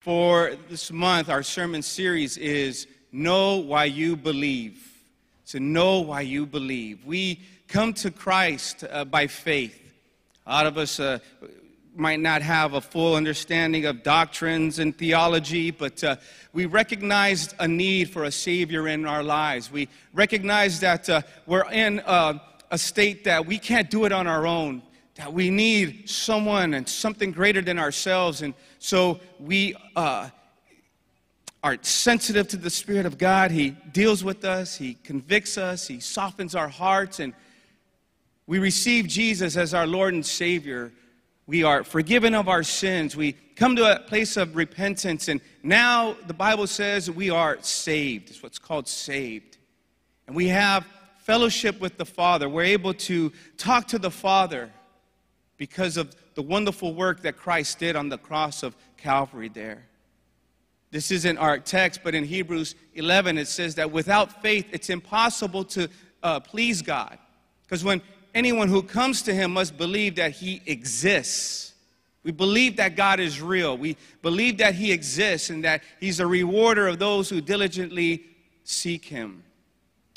for this month, our sermon series is Know Why You Believe. To know why you believe. We come to Christ uh, by faith. A lot of us uh, might not have a full understanding of doctrines and theology, but uh, we recognize a need for a Savior in our lives. We recognize that uh, we're in a state that we can't do it on our own that we need someone and something greater than ourselves. And so we uh, are sensitive to the Spirit of God. He deals with us, He convicts us, He softens our hearts, and we receive Jesus as our Lord and Savior. We are forgiven of our sins. We come to a place of repentance, and now the Bible says we are saved. It's what's called saved. And we have fellowship with the Father. We're able to talk to the Father because of the wonderful work that Christ did on the cross of Calvary there. This isn't our text, but in Hebrews 11 it says that without faith it's impossible to uh, please God. Because when anyone who comes to him must believe that he exists. We believe that God is real. We believe that he exists and that he's a rewarder of those who diligently seek him.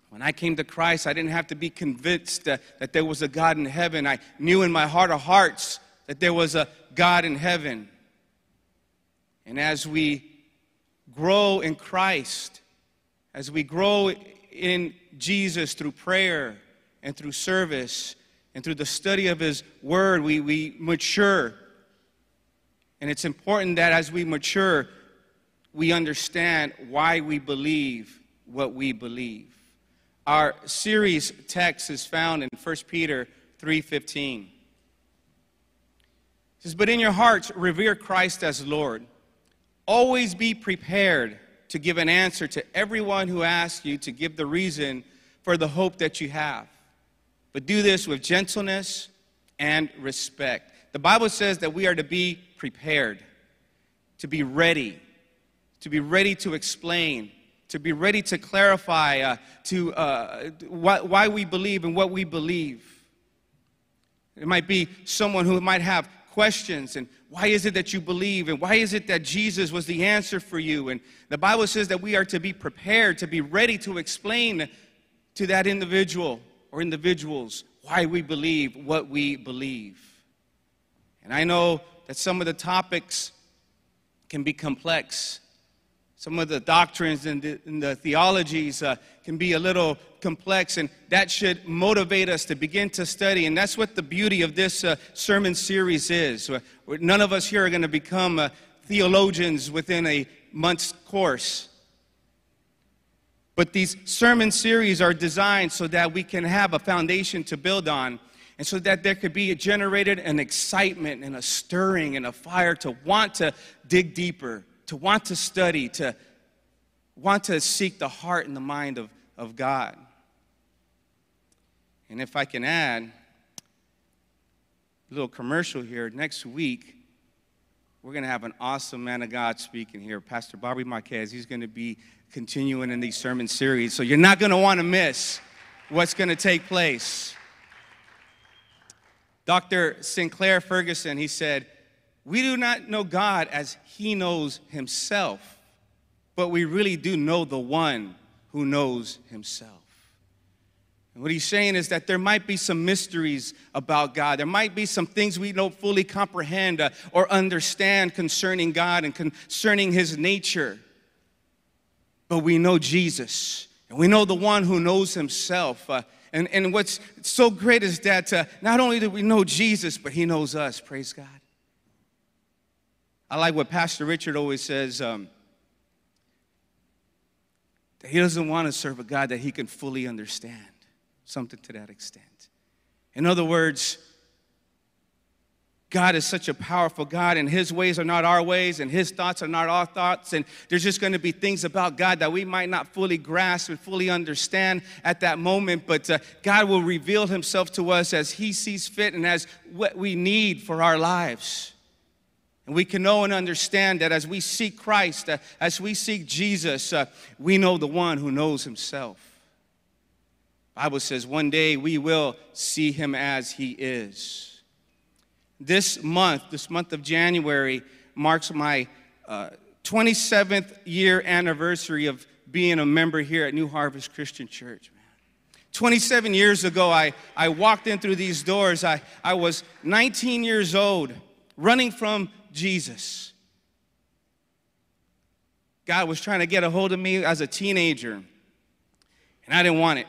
When I came to Christ, I didn't have to be convinced that, that there was a God in heaven. I knew in my heart of hearts that there was a God in heaven. And as we grow in Christ, as we grow in Jesus through prayer and through service and through the study of His Word, we, we mature. And it's important that as we mature, we understand why we believe what we believe. Our series text is found in 1 Peter 3:15. Says, "But in your hearts revere Christ as Lord. Always be prepared to give an answer to everyone who asks you to give the reason for the hope that you have. But do this with gentleness and respect." The Bible says that we are to be prepared, to be ready, to be ready to explain to be ready to clarify uh, to uh, why, why we believe and what we believe. It might be someone who might have questions and why is it that you believe and why is it that Jesus was the answer for you? And the Bible says that we are to be prepared, to be ready to explain to that individual or individuals why we believe what we believe. And I know that some of the topics can be complex some of the doctrines and the, and the theologies uh, can be a little complex, and that should motivate us to begin to study. And that's what the beauty of this uh, sermon series is. None of us here are going to become uh, theologians within a month's course. But these sermon series are designed so that we can have a foundation to build on and so that there could be generated an excitement and a stirring and a fire to want to dig deeper to want to study, to want to seek the heart and the mind of, of God. And if I can add a little commercial here, next week, we're going to have an awesome man of God speaking here, Pastor Bobby Marquez. He's going to be continuing in these sermon series. So you're not going to want to miss what's going to take place. Dr. Sinclair Ferguson, he said, we do not know God as He knows Himself, but we really do know the one who knows Himself. And what he's saying is that there might be some mysteries about God. There might be some things we don't fully comprehend uh, or understand concerning God and concerning His nature. But we know Jesus, and we know the one who knows Himself. Uh, and, and what's so great is that uh, not only do we know Jesus, but He knows us. Praise God. I like what Pastor Richard always says um, that he doesn't want to serve a God that he can fully understand, something to that extent. In other words, God is such a powerful God, and His ways are not our ways, and His thoughts are not our thoughts. And there's just going to be things about God that we might not fully grasp and fully understand at that moment. But uh, God will reveal Himself to us as He sees fit and as what we need for our lives. And we can know and understand that as we seek Christ, uh, as we seek Jesus, uh, we know the one who knows himself. Bible says one day we will see him as he is. This month, this month of January, marks my uh, 27th year anniversary of being a member here at New Harvest Christian Church. 27 years ago, I, I walked in through these doors. I, I was 19 years old, running from Jesus. God was trying to get a hold of me as a teenager, and I didn't want it.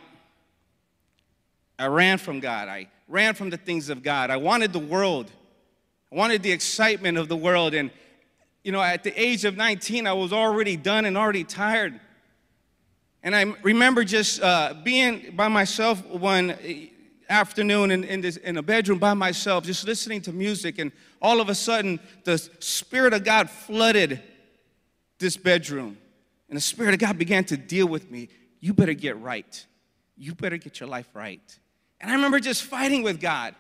I ran from God. I ran from the things of God. I wanted the world. I wanted the excitement of the world. And, you know, at the age of 19, I was already done and already tired. And I remember just uh, being by myself one afternoon in, in, this, in a bedroom by myself, just listening to music. And all of a sudden, the Spirit of God flooded this bedroom. And the Spirit of God began to deal with me. You better get right. You better get your life right. And I remember just fighting with God,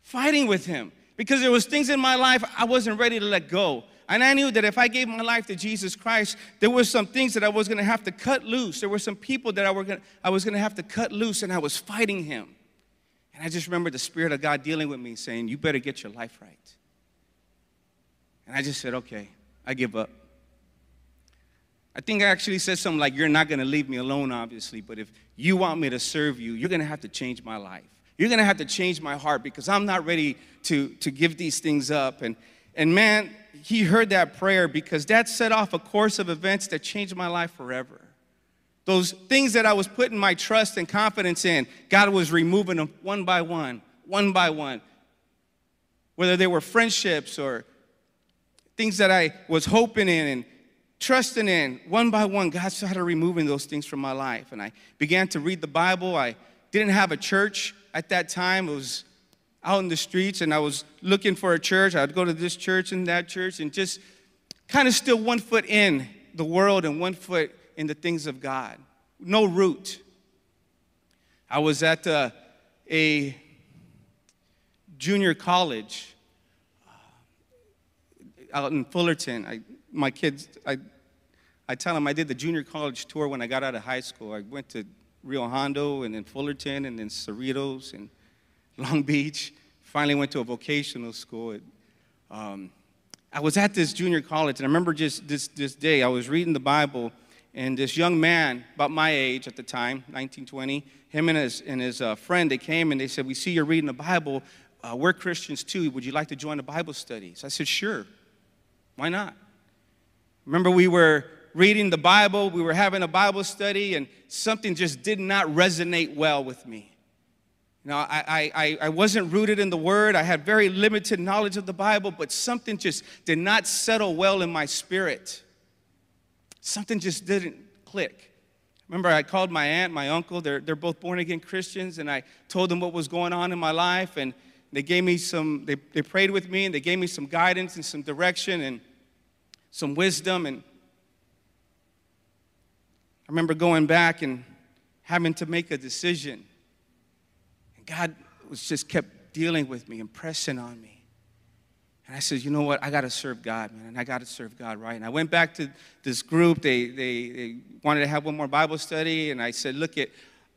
fighting with Him, because there was things in my life I wasn't ready to let go. And I knew that if I gave my life to Jesus Christ, there were some things that I was going to have to cut loose. There were some people that I, were gonna, I was going to have to cut loose, and I was fighting him. And I just remember the Spirit of God dealing with me, saying, You better get your life right. And I just said, Okay, I give up. I think I actually said something like, You're not going to leave me alone, obviously, but if you want me to serve you, you're going to have to change my life. You're going to have to change my heart because I'm not ready to, to give these things up. And, and man, he heard that prayer because that set off a course of events that changed my life forever. Those things that I was putting my trust and confidence in, God was removing them one by one, one by one. Whether they were friendships or things that I was hoping in and trusting in, one by one, God started removing those things from my life. And I began to read the Bible. I didn't have a church at that time. It was out in the streets and I was looking for a church. I'd go to this church and that church and just kind of still one foot in the world and one foot in the things of God. No root. I was at uh, a junior college uh, out in Fullerton. I, my kids, I, I tell them I did the junior college tour when I got out of high school. I went to Rio Hondo and then Fullerton and then Cerritos and Long Beach. Finally went to a vocational school. Um, I was at this junior college, and I remember just this, this day, I was reading the Bible, and this young man, about my age at the time, 1920, him and his, and his uh, friend, they came and they said, We see you're reading the Bible. Uh, we're Christians too. Would you like to join the Bible studies? I said, Sure. Why not? Remember, we were reading the Bible, we were having a Bible study, and something just did not resonate well with me. You know, I, I, I wasn't rooted in the Word. I had very limited knowledge of the Bible, but something just did not settle well in my spirit. Something just didn't click. Remember, I called my aunt, my uncle, they're, they're both born again Christians, and I told them what was going on in my life, and they gave me some, they, they prayed with me, and they gave me some guidance and some direction and some wisdom. And I remember going back and having to make a decision. And God was just kept dealing with me, impressing on me. And I said, you know what? I got to serve God, man. And I got to serve God right. And I went back to this group. They, they, they wanted to have one more Bible study. And I said, look, it,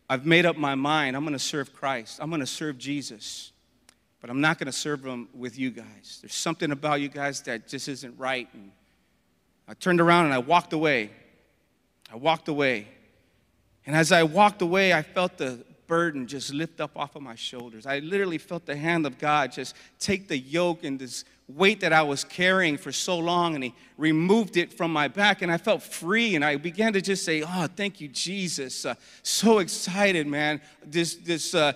I've made up my mind. I'm going to serve Christ. I'm going to serve Jesus. But I'm not going to serve him with you guys. There's something about you guys that just isn't right. And I turned around and I walked away. I walked away. And as I walked away, I felt the, burden just lift up off of my shoulders. I literally felt the hand of God just take the yoke and this weight that I was carrying for so long, and He removed it from my back, and I felt free. And I began to just say, "Oh, thank you, Jesus!" Uh, so excited, man. This this uh,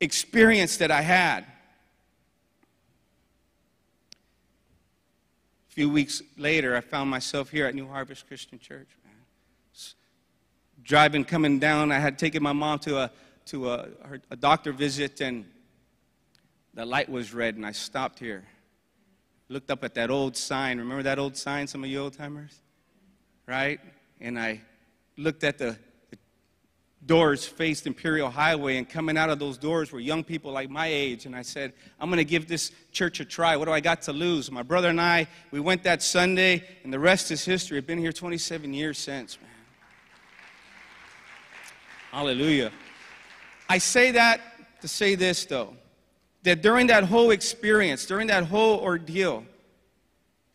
experience that I had. A few weeks later, I found myself here at New Harvest Christian Church driving, coming down, I had taken my mom to a, to a, a doctor visit, and the light was red, and I stopped here. Looked up at that old sign. Remember that old sign, some of you old timers? Right? And I looked at the, the doors faced Imperial Highway, and coming out of those doors were young people like my age. And I said, I'm going to give this church a try. What do I got to lose? My brother and I, we went that Sunday, and the rest is history. I've been here 27 years since, man. Hallelujah. I say that to say this, though, that during that whole experience, during that whole ordeal,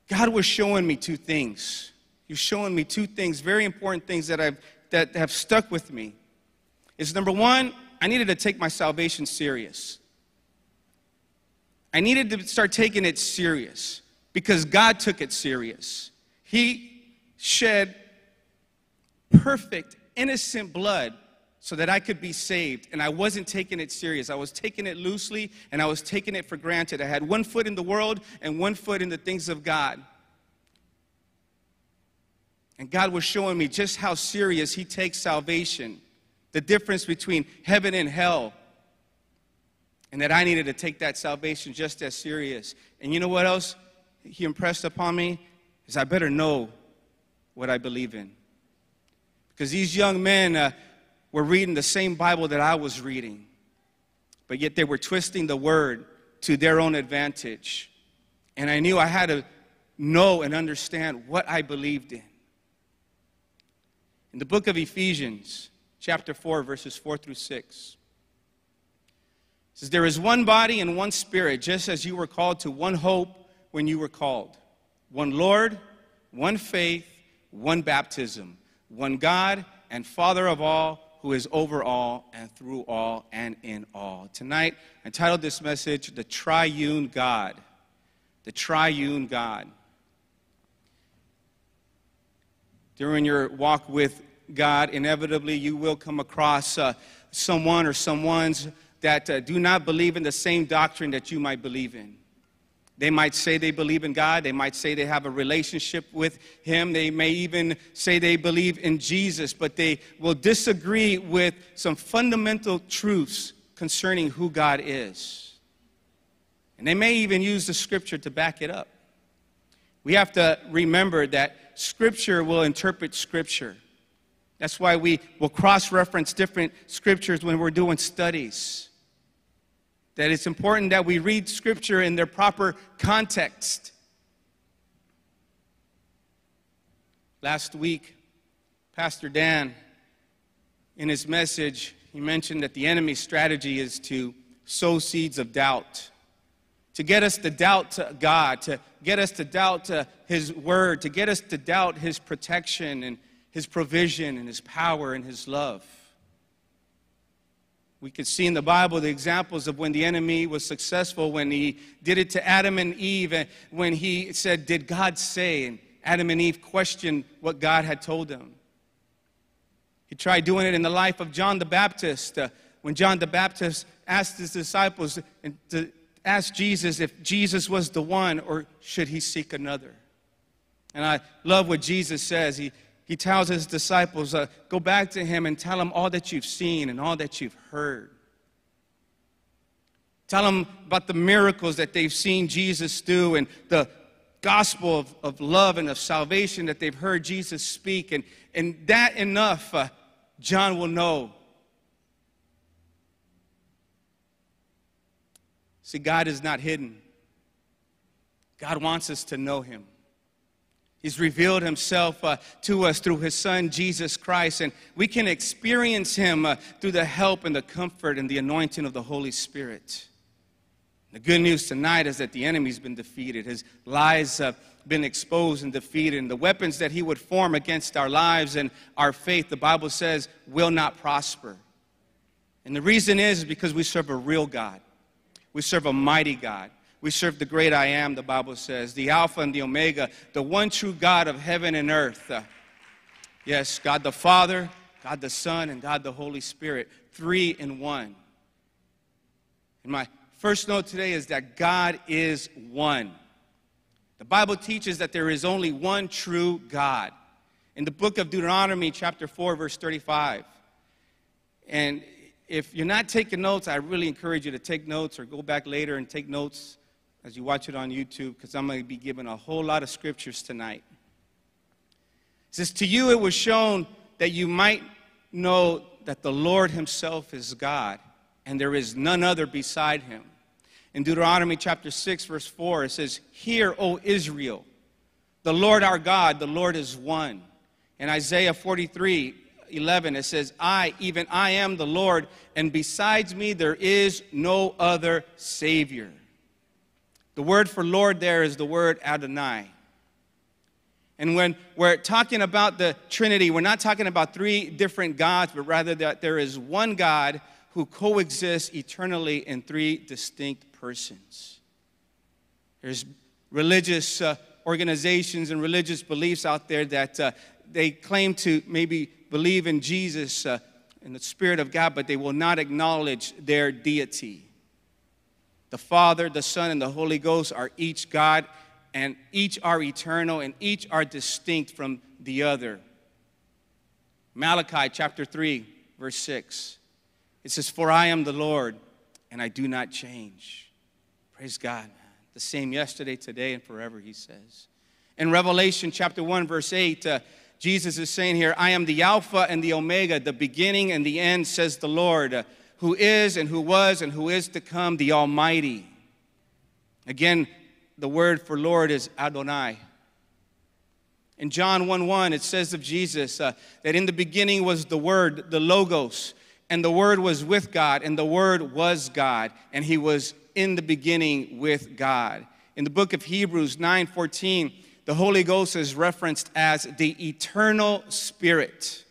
God was showing me two things. He was showing me two things, very important things that, I've, that have stuck with me. Is number one, I needed to take my salvation serious. I needed to start taking it serious because God took it serious. He shed perfect, innocent blood so that I could be saved. And I wasn't taking it serious. I was taking it loosely and I was taking it for granted. I had one foot in the world and one foot in the things of God. And God was showing me just how serious He takes salvation, the difference between heaven and hell. And that I needed to take that salvation just as serious. And you know what else He impressed upon me? Is I better know what I believe in. Because these young men, uh, were reading the same Bible that I was reading, but yet they were twisting the word to their own advantage. And I knew I had to know and understand what I believed in. In the book of Ephesians, chapter 4, verses 4 through 6, says, There is one body and one spirit, just as you were called to one hope when you were called, one Lord, one faith, one baptism, one God and Father of all who is over all and through all and in all. Tonight, I entitled this message, The Triune God. The Triune God. During your walk with God, inevitably you will come across uh, someone or someone's that uh, do not believe in the same doctrine that you might believe in. They might say they believe in God. They might say they have a relationship with Him. They may even say they believe in Jesus, but they will disagree with some fundamental truths concerning who God is. And they may even use the scripture to back it up. We have to remember that scripture will interpret scripture. That's why we will cross reference different scriptures when we're doing studies that it's important that we read Scripture in their proper context. Last week, Pastor Dan, in his message, he mentioned that the enemy's strategy is to sow seeds of doubt, to get us to doubt God, to get us to doubt uh, His word, to get us to doubt His protection and His provision and His power and His love. We could see in the Bible the examples of when the enemy was successful, when he did it to Adam and Eve, and when he said, Did God say? And Adam and Eve questioned what God had told them. He tried doing it in the life of John the Baptist. Uh, when John the Baptist asked his disciples to ask Jesus if Jesus was the one or should he seek another. And I love what Jesus says. He, he tells his disciples, uh, Go back to him and tell him all that you've seen and all that you've heard. Tell them about the miracles that they've seen Jesus do and the gospel of, of love and of salvation that they've heard Jesus speak. And, and that enough, uh, John will know. See, God is not hidden, God wants us to know him. He's revealed himself uh, to us through his son, Jesus Christ, and we can experience him uh, through the help and the comfort and the anointing of the Holy Spirit. The good news tonight is that the enemy's been defeated. His lies have been exposed and defeated, and the weapons that he would form against our lives and our faith, the Bible says, will not prosper. And the reason is because we serve a real God. We serve a mighty God. We serve the great I am, the Bible says, the Alpha and the Omega, the one true God of heaven and earth. Yes, God the Father, God the Son, and God the Holy Spirit, three in one. And my first note today is that God is one. The Bible teaches that there is only one true God. In the book of Deuteronomy, chapter 4, verse 35. And if you're not taking notes, I really encourage you to take notes or go back later and take notes as you watch it on YouTube because I'm going to be giving a whole lot of scriptures tonight. It says, To you it was shown that you might know that the Lord Himself is God and there is none other beside Him. In Deuteronomy chapter 6, verse 4, it says, Hear, O Israel, the Lord our God, the Lord is one. In Isaiah 43, 11, it says, I, even I am the Lord, and besides me there is no other Savior. The word for Lord there is the word Adonai. And when we're talking about the Trinity, we're not talking about three different gods, but rather that there is one God who coexists eternally in three distinct persons. There's religious uh, organizations and religious beliefs out there that uh, they claim to maybe believe in Jesus uh, in the Spirit of God, but they will not acknowledge their deity. The Father, the Son, and the Holy Ghost are each God, and each are eternal, and each are distinct from the other. Malachi chapter 3, verse 6. It says, For I am the Lord, and I do not change. Praise God. The same yesterday, today, and forever, he says. In Revelation chapter 1, verse 8, uh, Jesus is saying here, I am the Alpha and the Omega, the beginning and the end, says the Lord, who is and who was and who is to come, the Almighty. Again, the word for Lord is Adonai. In John 1 1, it says of Jesus uh, that in the beginning was the Word, the Logos, and the Word was with God, and the Word was God, and He was in the beginning with God. In the book of Hebrews 9 14, the Holy Ghost is referenced as the eternal Spirit.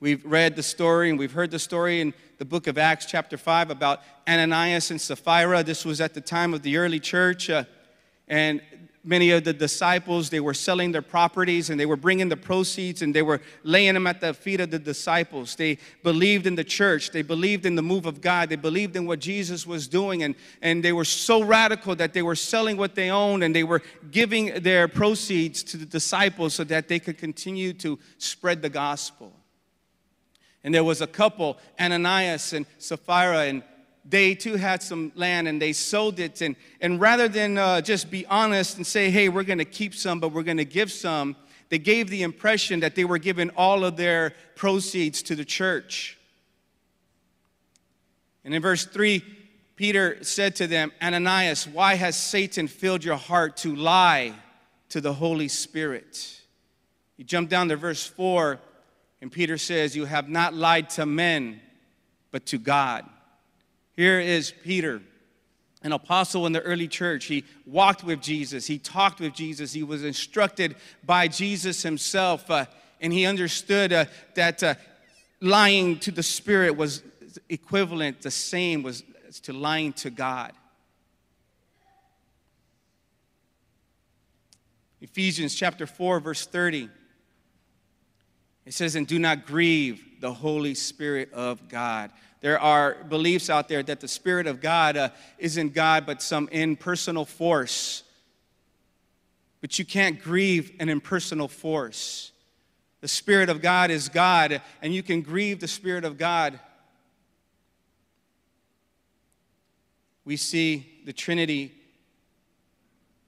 We've read the story and we've heard the story in the book of Acts, chapter 5, about Ananias and Sapphira. This was at the time of the early church. Uh, and many of the disciples they were selling their properties and they were bringing the proceeds and they were laying them at the feet of the disciples they believed in the church they believed in the move of god they believed in what jesus was doing and, and they were so radical that they were selling what they owned and they were giving their proceeds to the disciples so that they could continue to spread the gospel and there was a couple ananias and sapphira and they too had some land and they sold it. And, and rather than uh, just be honest and say, hey, we're going to keep some, but we're going to give some, they gave the impression that they were giving all of their proceeds to the church. And in verse 3, Peter said to them, Ananias, why has Satan filled your heart to lie to the Holy Spirit? You jump down to verse 4, and Peter says, You have not lied to men, but to God. Here is Peter, an apostle in the early church. He walked with Jesus, he talked with Jesus, he was instructed by Jesus himself, uh, and he understood uh, that uh, lying to the Spirit was equivalent, the same was to lying to God. Ephesians chapter 4, verse 30. It says, And do not grieve the Holy Spirit of God. There are beliefs out there that the Spirit of God uh, isn't God, but some impersonal force. But you can't grieve an impersonal force. The Spirit of God is God, and you can grieve the Spirit of God. We see the Trinity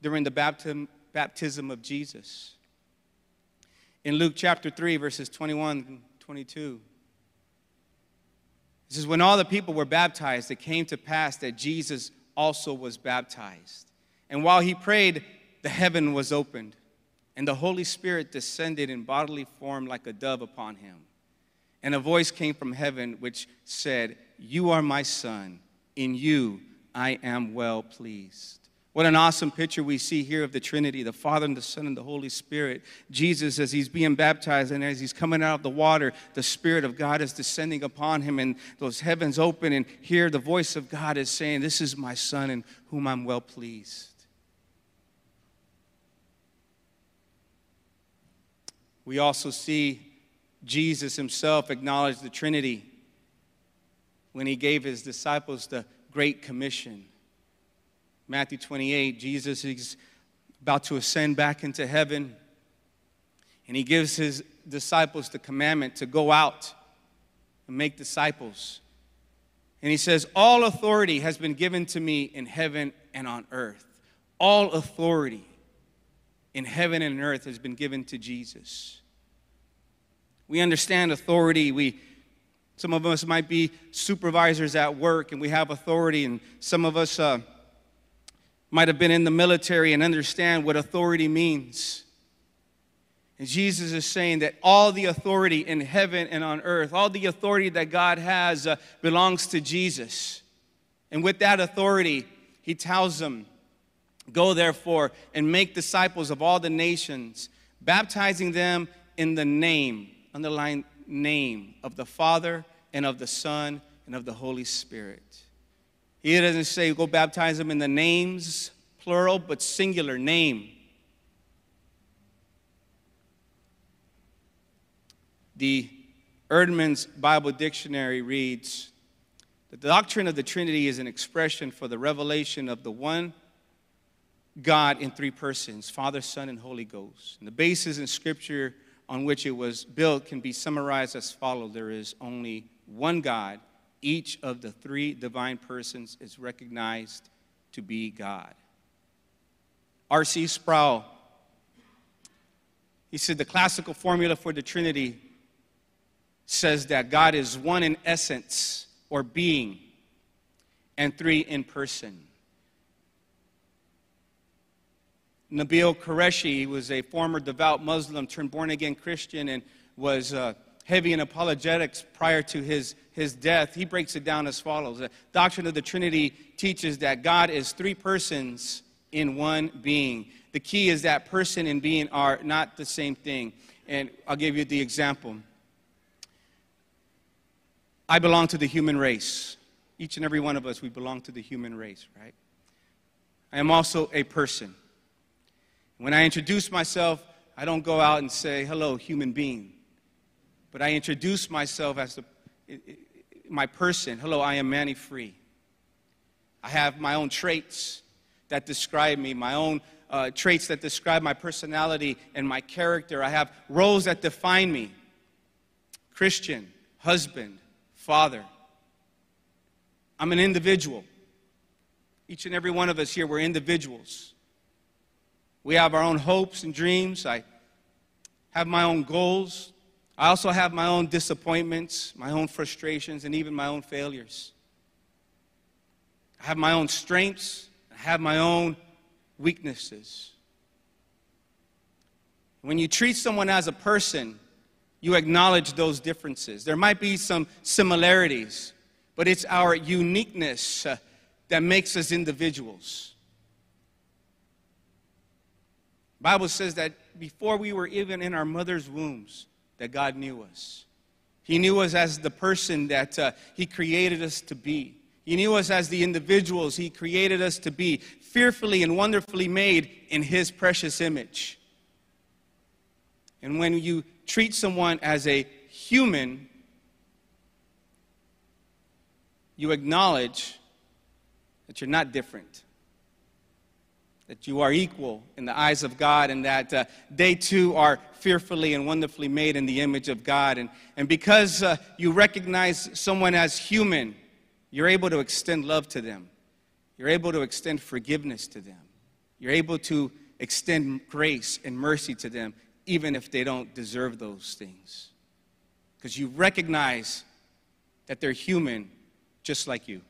during the baptism, baptism of Jesus. In Luke chapter 3, verses 21 and 22. It says, When all the people were baptized, it came to pass that Jesus also was baptized. And while he prayed, the heaven was opened, and the Holy Spirit descended in bodily form like a dove upon him. And a voice came from heaven which said, You are my son, in you I am well pleased. What an awesome picture we see here of the Trinity, the Father and the Son and the Holy Spirit. Jesus, as he's being baptized and as he's coming out of the water, the Spirit of God is descending upon him, and those heavens open, and here the voice of God is saying, This is my Son in whom I'm well pleased. We also see Jesus himself acknowledge the Trinity when he gave his disciples the Great Commission. Matthew 28, Jesus is about to ascend back into heaven, and he gives his disciples the commandment to go out and make disciples. And he says, All authority has been given to me in heaven and on earth. All authority in heaven and earth has been given to Jesus. We understand authority. We some of us might be supervisors at work and we have authority, and some of us uh, might have been in the military and understand what authority means. And Jesus is saying that all the authority in heaven and on earth, all the authority that God has uh, belongs to Jesus. And with that authority, he tells them, Go therefore and make disciples of all the nations, baptizing them in the name, underline name, of the Father and of the Son and of the Holy Spirit. He doesn't say go baptize them in the names, plural, but singular name. The Eerdmans Bible Dictionary reads The doctrine of the Trinity is an expression for the revelation of the one God in three persons Father, Son, and Holy Ghost. And the basis in Scripture on which it was built can be summarized as follows There is only one God. Each of the three divine persons is recognized to be God. R.C. Sproul, he said the classical formula for the Trinity says that God is one in essence or being and three in person. Nabil Qureshi was a former devout Muslim turned born again Christian and was uh, heavy in apologetics prior to his, his death. He breaks it down as follows The doctrine of the Trinity teaches that God is three persons in one being. The key is that person and being are not the same thing. And I'll give you the example. I belong to the human race. Each and every one of us, we belong to the human race, right? I am also a person. When I introduce myself, I don't go out and say, hello, human being. But I introduce myself as the, my person. Hello, I am Manny Free. I have my own traits that describe me, my own uh, traits that describe my personality and my character. I have roles that define me Christian, husband, father. I'm an individual. Each and every one of us here, we're individuals. We have our own hopes and dreams. I have my own goals. I also have my own disappointments, my own frustrations, and even my own failures. I have my own strengths I have my own weaknesses. When you treat someone as a person, you acknowledge those differences. There might be some similarities, but it's our uniqueness uh, that makes us individuals. The Bible says that before we were even in our mother's wombs, that God knew us. He knew us as the person that uh, He created us to be. He knew us as the individuals He created us to be, fearfully and wonderfully made in His precious image. And when you treat someone as a human, you acknowledge that you're not different, that you are equal in the eyes of God, and that uh, they too are fearfully and wonderfully made in the image of God. And, and because uh, you recognize someone as human, you're able to extend love to them. You're able to extend forgiveness to them. You're able to extend grace and mercy to them, even if they don't deserve those things. Because you recognize that they're human just like you,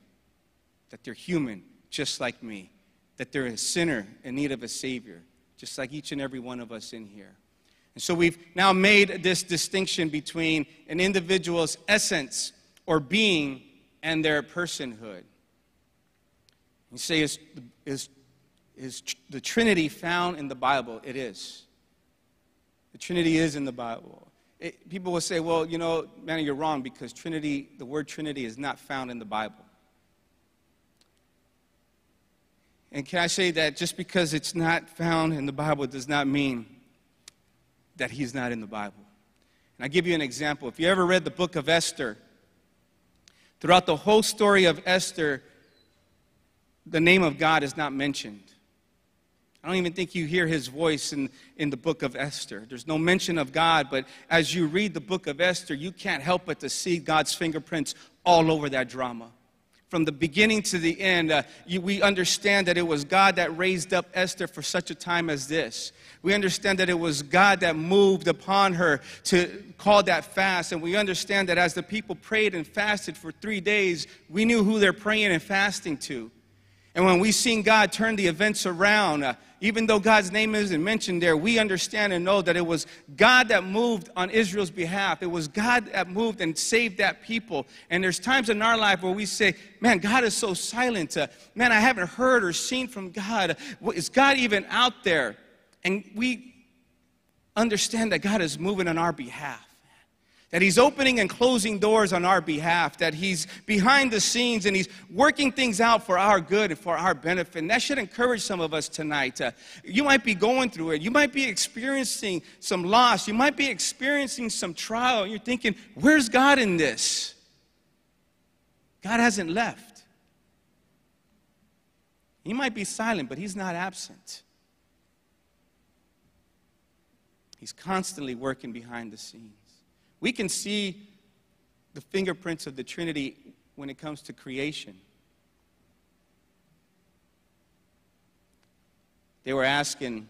that they're human just like me, that they're a sinner in need of a Savior, just like each and every one of us in here. And so we've now made this distinction between an individual's essence or being and their personhood. You say, is, is, is the Trinity found in the Bible? It is. The Trinity is in the Bible. It, people will say, well, you know, man, you're wrong because Trinity, the word Trinity is not found in the Bible. And can I say that just because it's not found in the Bible does not mean that he's not in the Bible? And I'll give you an example. If you ever read the book of Esther, Throughout the whole story of Esther, the name of God is not mentioned. I don't even think you hear his voice in, in the book of Esther. There's no mention of God, but as you read the book of Esther, you can't help but to see God's fingerprints all over that drama from the beginning to the end, uh, you, we understand that it was God that raised up Esther for such a time as this. We understand that it was God that moved upon her to call that fast. And we understand that as the people prayed and fasted for three days, we knew who they're praying and fasting to. And when we've seen God turn the events around, uh, even though God's name isn't mentioned there, we understand and know that it was God that moved on Israel's behalf. It was God that moved and saved that people. And there's times in our life where we say, Man, God is so silent. Uh, man, I haven't heard or seen from God. Is God even out there? And we understand that God is moving on our behalf that He's opening and closing doors on our behalf, that He's behind the scenes and He's working things out for our good and for our benefit. And that should encourage some of us tonight. Uh, you might be going through it, you might be experiencing some loss, you might be experiencing some trial. You're thinking, where's God in this? God hasn't left. He might be silent, but He's not absent. He's constantly working behind the scenes. We can see the fingerprints of the Trinity when it comes to creation. They were asking,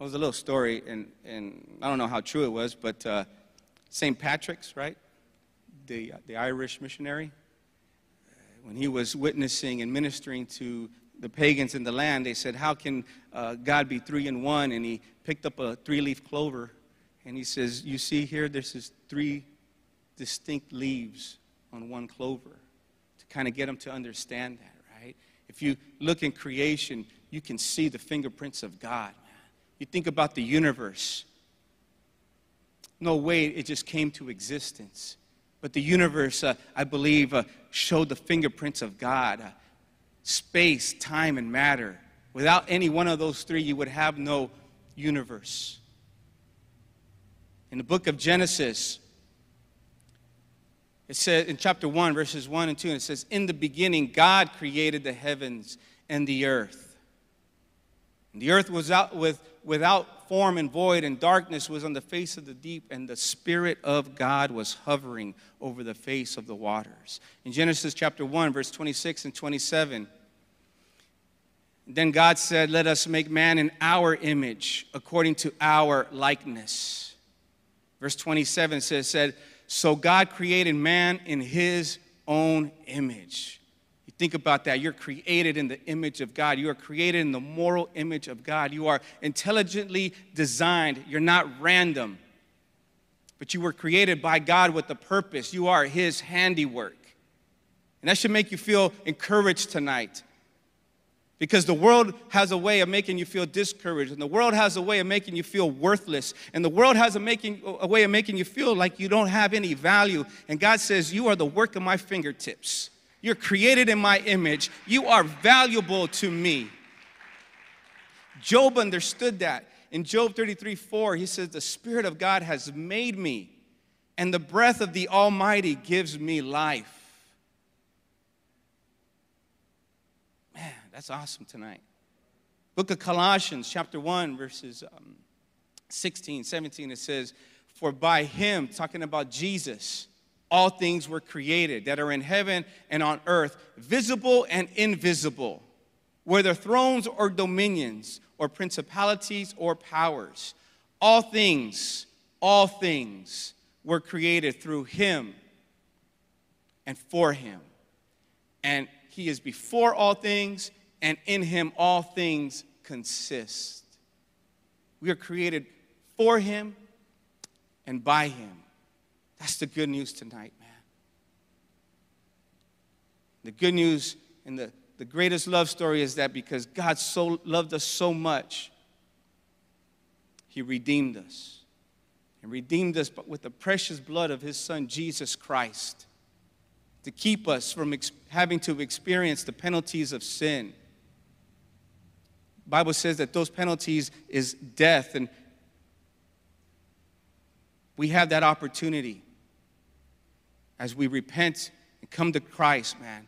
it was a little story, and, and I don't know how true it was, but uh, St. Patrick's, right? The, uh, the Irish missionary, when he was witnessing and ministering to the pagans in the land, they said, How can uh, God be three in one? And he picked up a three leaf clover and he says, You see here, this is three distinct leaves on one clover to kind of get them to understand that, right? If you look in creation, you can see the fingerprints of God. You think about the universe. No way it just came to existence. But the universe, uh, I believe, uh, showed the fingerprints of God. Uh, space, time, and matter. Without any one of those three, you would have no universe. In the book of Genesis, it says in chapter 1, verses 1 and 2, and it says, In the beginning, God created the heavens and the earth. And the earth was out with, without form and void, and darkness was on the face of the deep, and the Spirit of God was hovering over the face of the waters. In Genesis chapter 1, verse 26 and 27, then God said, Let us make man in our image, according to our likeness. Verse 27 says, said, So God created man in his own image. You think about that. You're created in the image of God. You are created in the moral image of God. You are intelligently designed. You're not random, but you were created by God with a purpose. You are his handiwork. And that should make you feel encouraged tonight. Because the world has a way of making you feel discouraged, and the world has a way of making you feel worthless, and the world has a, making, a way of making you feel like you don't have any value. And God says, You are the work of my fingertips. You're created in my image. You are valuable to me. Job understood that. In Job 33 4, he says, The Spirit of God has made me, and the breath of the Almighty gives me life. That's awesome tonight. Book of Colossians, chapter 1, verses um, 16, 17, it says, For by him, talking about Jesus, all things were created that are in heaven and on earth, visible and invisible, whether thrones or dominions, or principalities or powers. All things, all things were created through him and for him. And he is before all things, and in him all things consist. We are created for him and by him. That's the good news tonight, man. The good news and the, the greatest love story is that because God so loved us so much, he redeemed us. And redeemed us with the precious blood of his son, Jesus Christ, to keep us from ex- having to experience the penalties of sin Bible says that those penalties is death and we have that opportunity as we repent and come to Christ, man,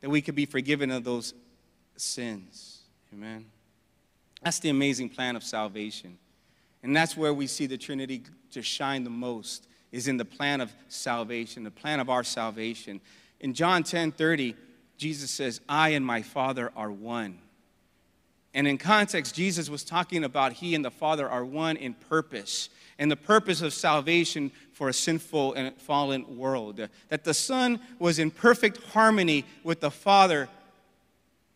that we could be forgiven of those sins. Amen. That's the amazing plan of salvation. And that's where we see the Trinity to shine the most, is in the plan of salvation, the plan of our salvation. In John 10 30, Jesus says, I and my Father are one. And in context, Jesus was talking about he and the Father are one in purpose, and the purpose of salvation for a sinful and fallen world. That the Son was in perfect harmony with the Father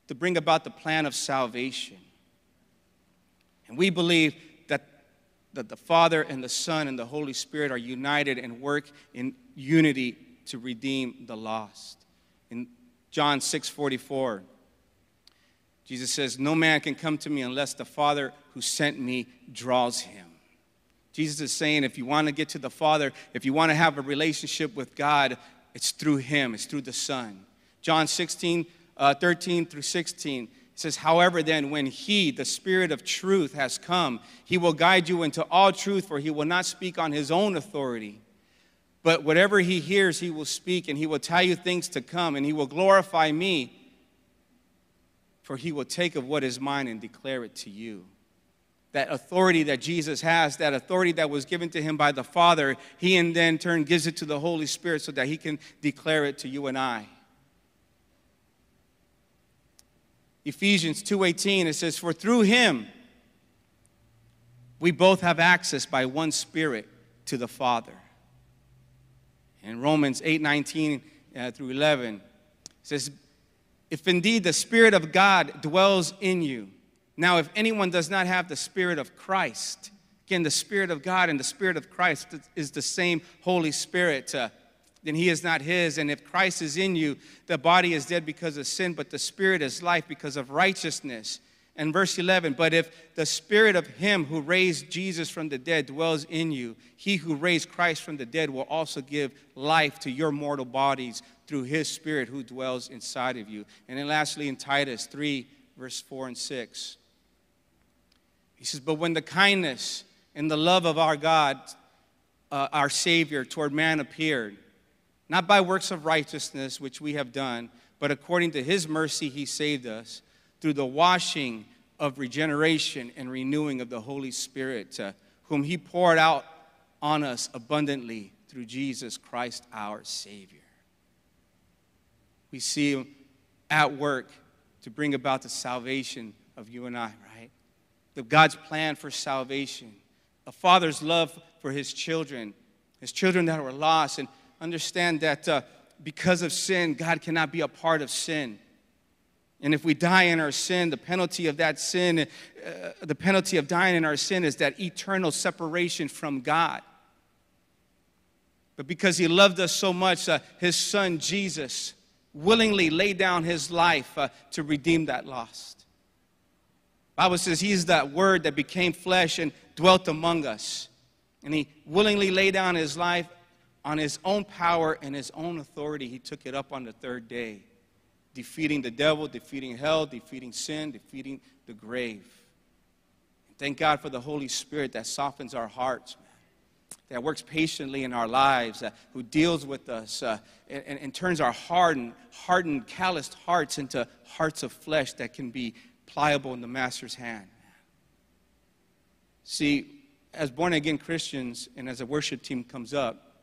to bring about the plan of salvation. And we believe that, that the Father and the Son and the Holy Spirit are united and work in unity to redeem the lost. John 6 44, Jesus says, No man can come to me unless the Father who sent me draws him. Jesus is saying, if you want to get to the Father, if you want to have a relationship with God, it's through Him, it's through the Son. John 16, uh, 13 through 16 says, However, then, when He, the Spirit of truth, has come, He will guide you into all truth, for He will not speak on His own authority. But whatever He hears, He will speak, and He will tell you things to come, and He will glorify me for he will take of what is mine and declare it to you. That authority that Jesus has, that authority that was given to him by the Father, he in then turn gives it to the Holy Spirit so that he can declare it to you and I. Ephesians 2:18 it says for through him we both have access by one spirit to the Father. In Romans 8:19 uh, through 11 it says if indeed the Spirit of God dwells in you. Now, if anyone does not have the Spirit of Christ, again, the Spirit of God and the Spirit of Christ is the same Holy Spirit, uh, then he is not his. And if Christ is in you, the body is dead because of sin, but the Spirit is life because of righteousness. And verse 11, but if the spirit of him who raised Jesus from the dead dwells in you, he who raised Christ from the dead will also give life to your mortal bodies through his spirit who dwells inside of you. And then lastly, in Titus 3, verse 4 and 6, he says, But when the kindness and the love of our God, uh, our Savior, toward man appeared, not by works of righteousness which we have done, but according to his mercy he saved us through the washing of regeneration and renewing of the Holy Spirit, uh, whom He poured out on us abundantly through Jesus Christ our Savior. We see Him at work to bring about the salvation of you and I, right? The God's plan for salvation, a father's love for his children, his children that were lost, and understand that uh, because of sin, God cannot be a part of sin. And if we die in our sin, the penalty of that sin, uh, the penalty of dying in our sin is that eternal separation from God. But because he loved us so much, uh, his son Jesus willingly laid down his life uh, to redeem that lost. Bible says he's that word that became flesh and dwelt among us. And he willingly laid down his life on his own power and his own authority. He took it up on the third day defeating the devil, defeating hell, defeating sin, defeating the grave. Thank God for the Holy Spirit that softens our hearts, man, that works patiently in our lives, uh, who deals with us uh, and, and, turns our hardened, hardened, calloused hearts into hearts of flesh that can be pliable in the Master's hand. See, as born again Christians and as a worship team comes up,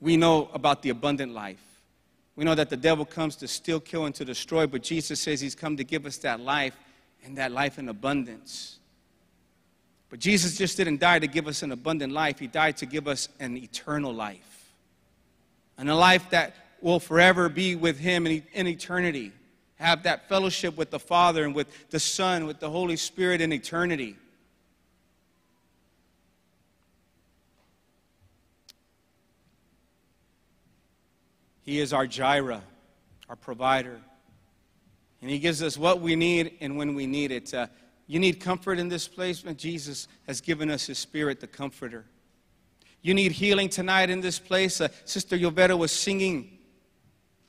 we know about the abundant life. We know that the devil comes to steal, kill, and to destroy, but Jesus says he's come to give us that life and that life in abundance. But Jesus just didn't die to give us an abundant life, he died to give us an eternal life. And a life that will forever be with him in, in eternity. Have that fellowship with the Father and with the Son, with the Holy Spirit in eternity. He is our Jireh, our provider. And He gives us what we need and when we need it. Uh, you need comfort in this place, Jesus has given us His Spirit, the Comforter. You need healing tonight in this place. Uh, Sister Yovetta was singing.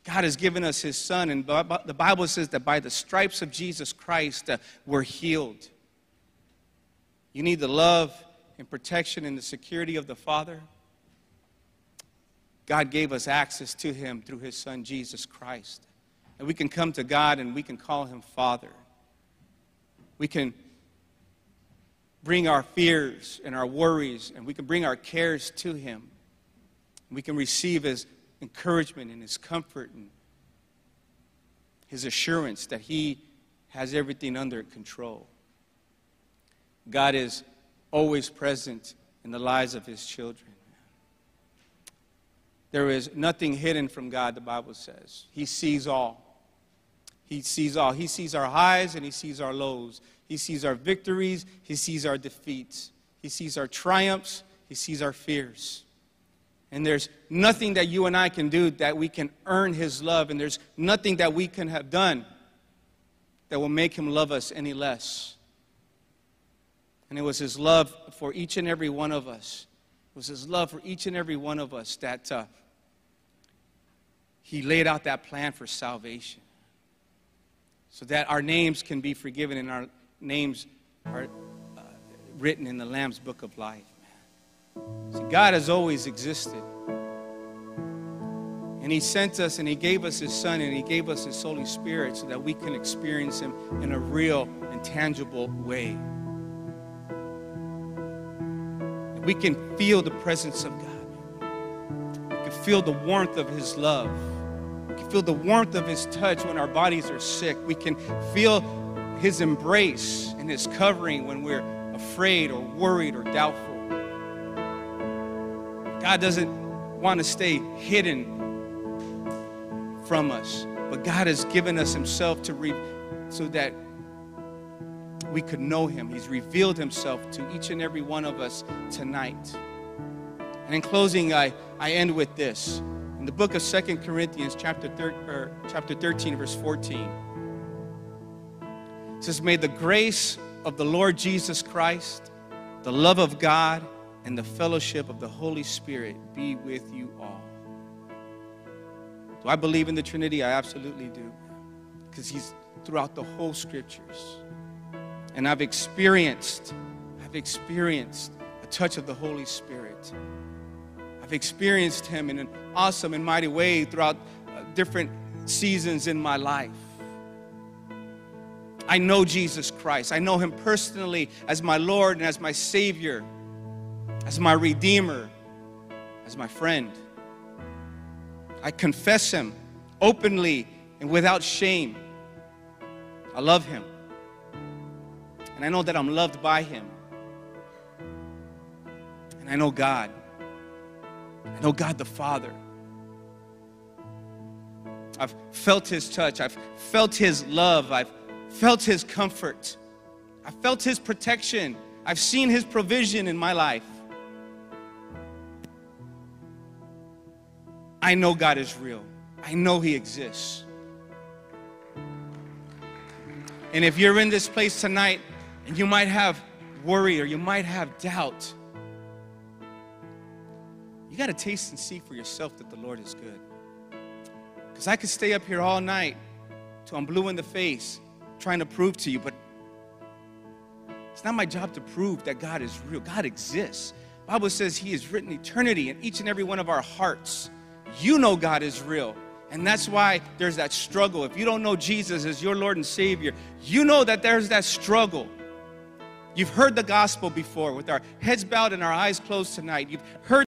God has given us His Son, and the Bible says that by the stripes of Jesus Christ, uh, we're healed. You need the love and protection and the security of the Father. God gave us access to Him through His Son, Jesus Christ. And we can come to God and we can call Him Father. We can bring our fears and our worries and we can bring our cares to Him. We can receive His encouragement and His comfort and His assurance that He has everything under control. God is always present in the lives of his children. There is nothing hidden from God, the Bible says. He sees all. He sees all. He sees our highs and he sees our lows. He sees our victories. He sees our defeats. He sees our triumphs. He sees our fears. And there's nothing that you and I can do that we can earn his love. And there's nothing that we can have done that will make him love us any less. And it was his love for each and every one of us. It was his love for each and every one of us that uh, he laid out that plan for salvation so that our names can be forgiven and our names are uh, written in the Lamb's book of life. See, God has always existed. And He sent us and He gave us His Son and He gave us His Holy Spirit so that we can experience Him in a real and tangible way. We can feel the presence of God. We can feel the warmth of His love. Can feel the warmth of His touch when our bodies are sick. We can feel His embrace and His covering when we're afraid or worried or doubtful. God doesn't want to stay hidden from us, but God has given us Himself to re- so that we could know Him. He's revealed Himself to each and every one of us tonight. And in closing, I, I end with this. In the book of Second Corinthians, chapter, thir- er, chapter 13, verse 14, it says, May the grace of the Lord Jesus Christ, the love of God, and the fellowship of the Holy Spirit be with you all. Do I believe in the Trinity? I absolutely do. Because He's throughout the whole scriptures. And I've experienced, I've experienced a touch of the Holy Spirit. I've experienced Him in an awesome and mighty way throughout uh, different seasons in my life. I know Jesus Christ. I know Him personally as my Lord and as my Savior as my Redeemer, as my friend. I confess Him openly and without shame. I love Him. And I know that I'm loved by Him. And I know God. I know God the Father. I've felt His touch. I've felt His love. I've felt His comfort. I've felt His protection. I've seen His provision in my life. I know God is real. I know He exists. And if you're in this place tonight and you might have worry or you might have doubt, you got to taste and see for yourself that the Lord is good. Because I could stay up here all night till I'm blue in the face trying to prove to you, but it's not my job to prove that God is real. God exists. Bible says He has written eternity in each and every one of our hearts. You know God is real. And that's why there's that struggle. If you don't know Jesus as your Lord and Savior, you know that there's that struggle. You've heard the gospel before with our heads bowed and our eyes closed tonight. You've heard